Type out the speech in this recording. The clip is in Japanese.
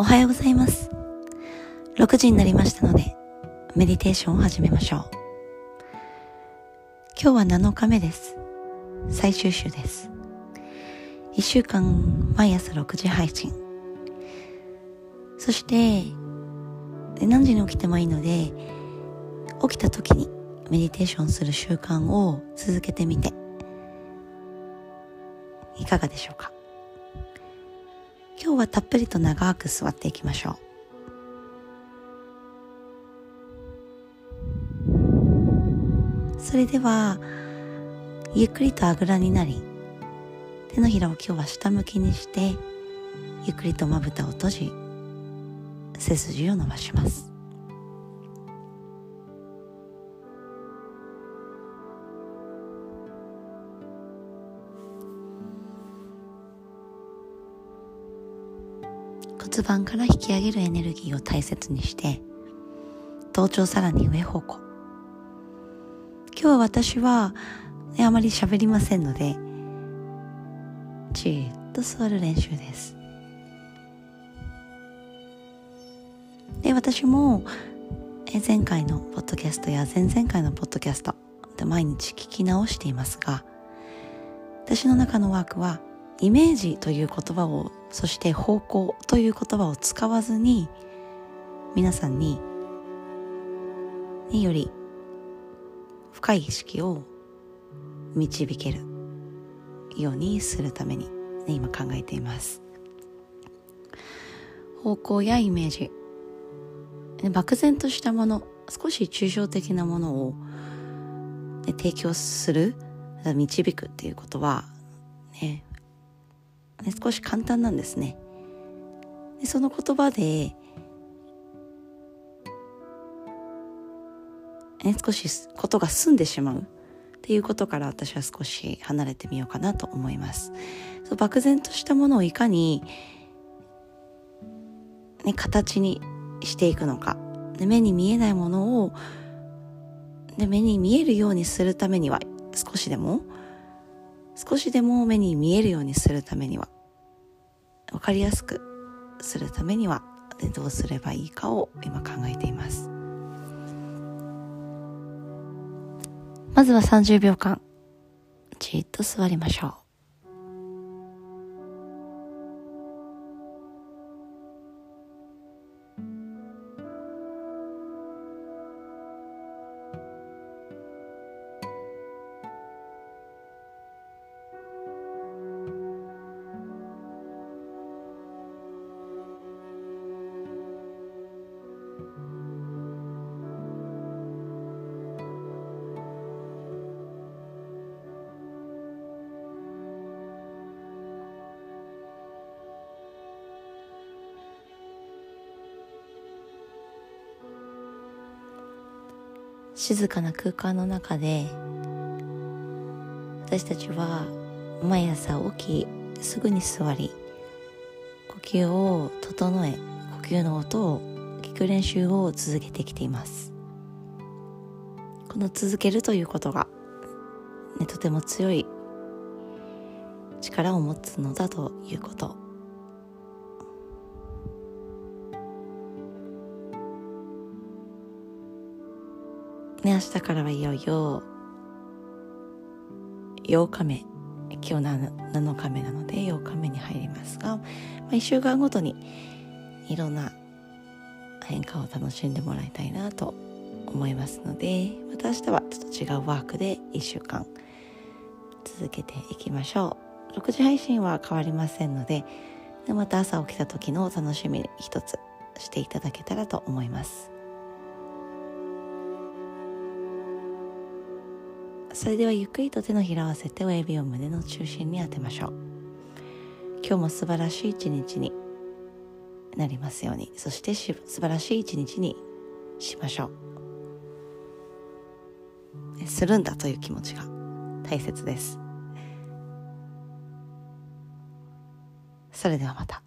おはようございます。6時になりましたのでメディテーションを始めましょう。今日は7日目です。最終週です。1週間毎朝6時配信。そして何時に起きてもいいので起きた時にメディテーションする習慣を続けてみていかがでしょうか？今日はたっぷりと長く座っていきましょう。それではゆっくりとあぐらになり手のひらを今日は下向きにしてゆっくりとまぶたを閉じ背筋を伸ばします。骨盤から引き上げるエネルギーを大切にして頭頂さらに上方向。今日は私は、あまり喋りませんのでじっと座る練習です。で私も前回のポッドキャストや前々回のポッドキャストで毎日聞き直していますが私の中のワークはイメージという言葉をそして方向という言葉を使わずに皆さんににより深い意識を導けるようにするために、ね、今考えています。方向やイメージ。漠然としたもの少し抽象的なものを、提供する導くっていうことはねね、少し簡単なんですね。でその言葉で、ね、少しことが済んでしまうっていうことから私は少し離れてみようかなと思います。そう漠然としたものをいかに、ね、形にしていくのか、で目に見えないものをで目に見えるようにするためには少しでも少しでも目に見えるようにするためにはわかりやすくするためにはどうすればいいかを今考えています。まずは30秒間じっと座りましょう。静かな空間の中で私たちは毎朝起きすぐに座り呼吸を整え呼吸の音を聞く練習を続けてきています。この続けるということが、ね、とても強い力を持つのだということ。ね、明日からはいよいよ8日目。今日 7, 7日目なので8日目に入りますが、まあ、1週間ごとにいろんな変化を楽しんでもらいたいなと思いますのでまた明日はちょっと違うワークで1週間続けていきましょう。6時配信は変わりませんのでまた朝起きた時の楽しみに一つしていただけたらと思います。それではゆっくりと手のひらを合わせて親指を胸の中心に当てましょう。今日も素晴らしい一日になりますように。そして素晴らしい一日にしましょう。するんだという気持ちが大切です。それではまた。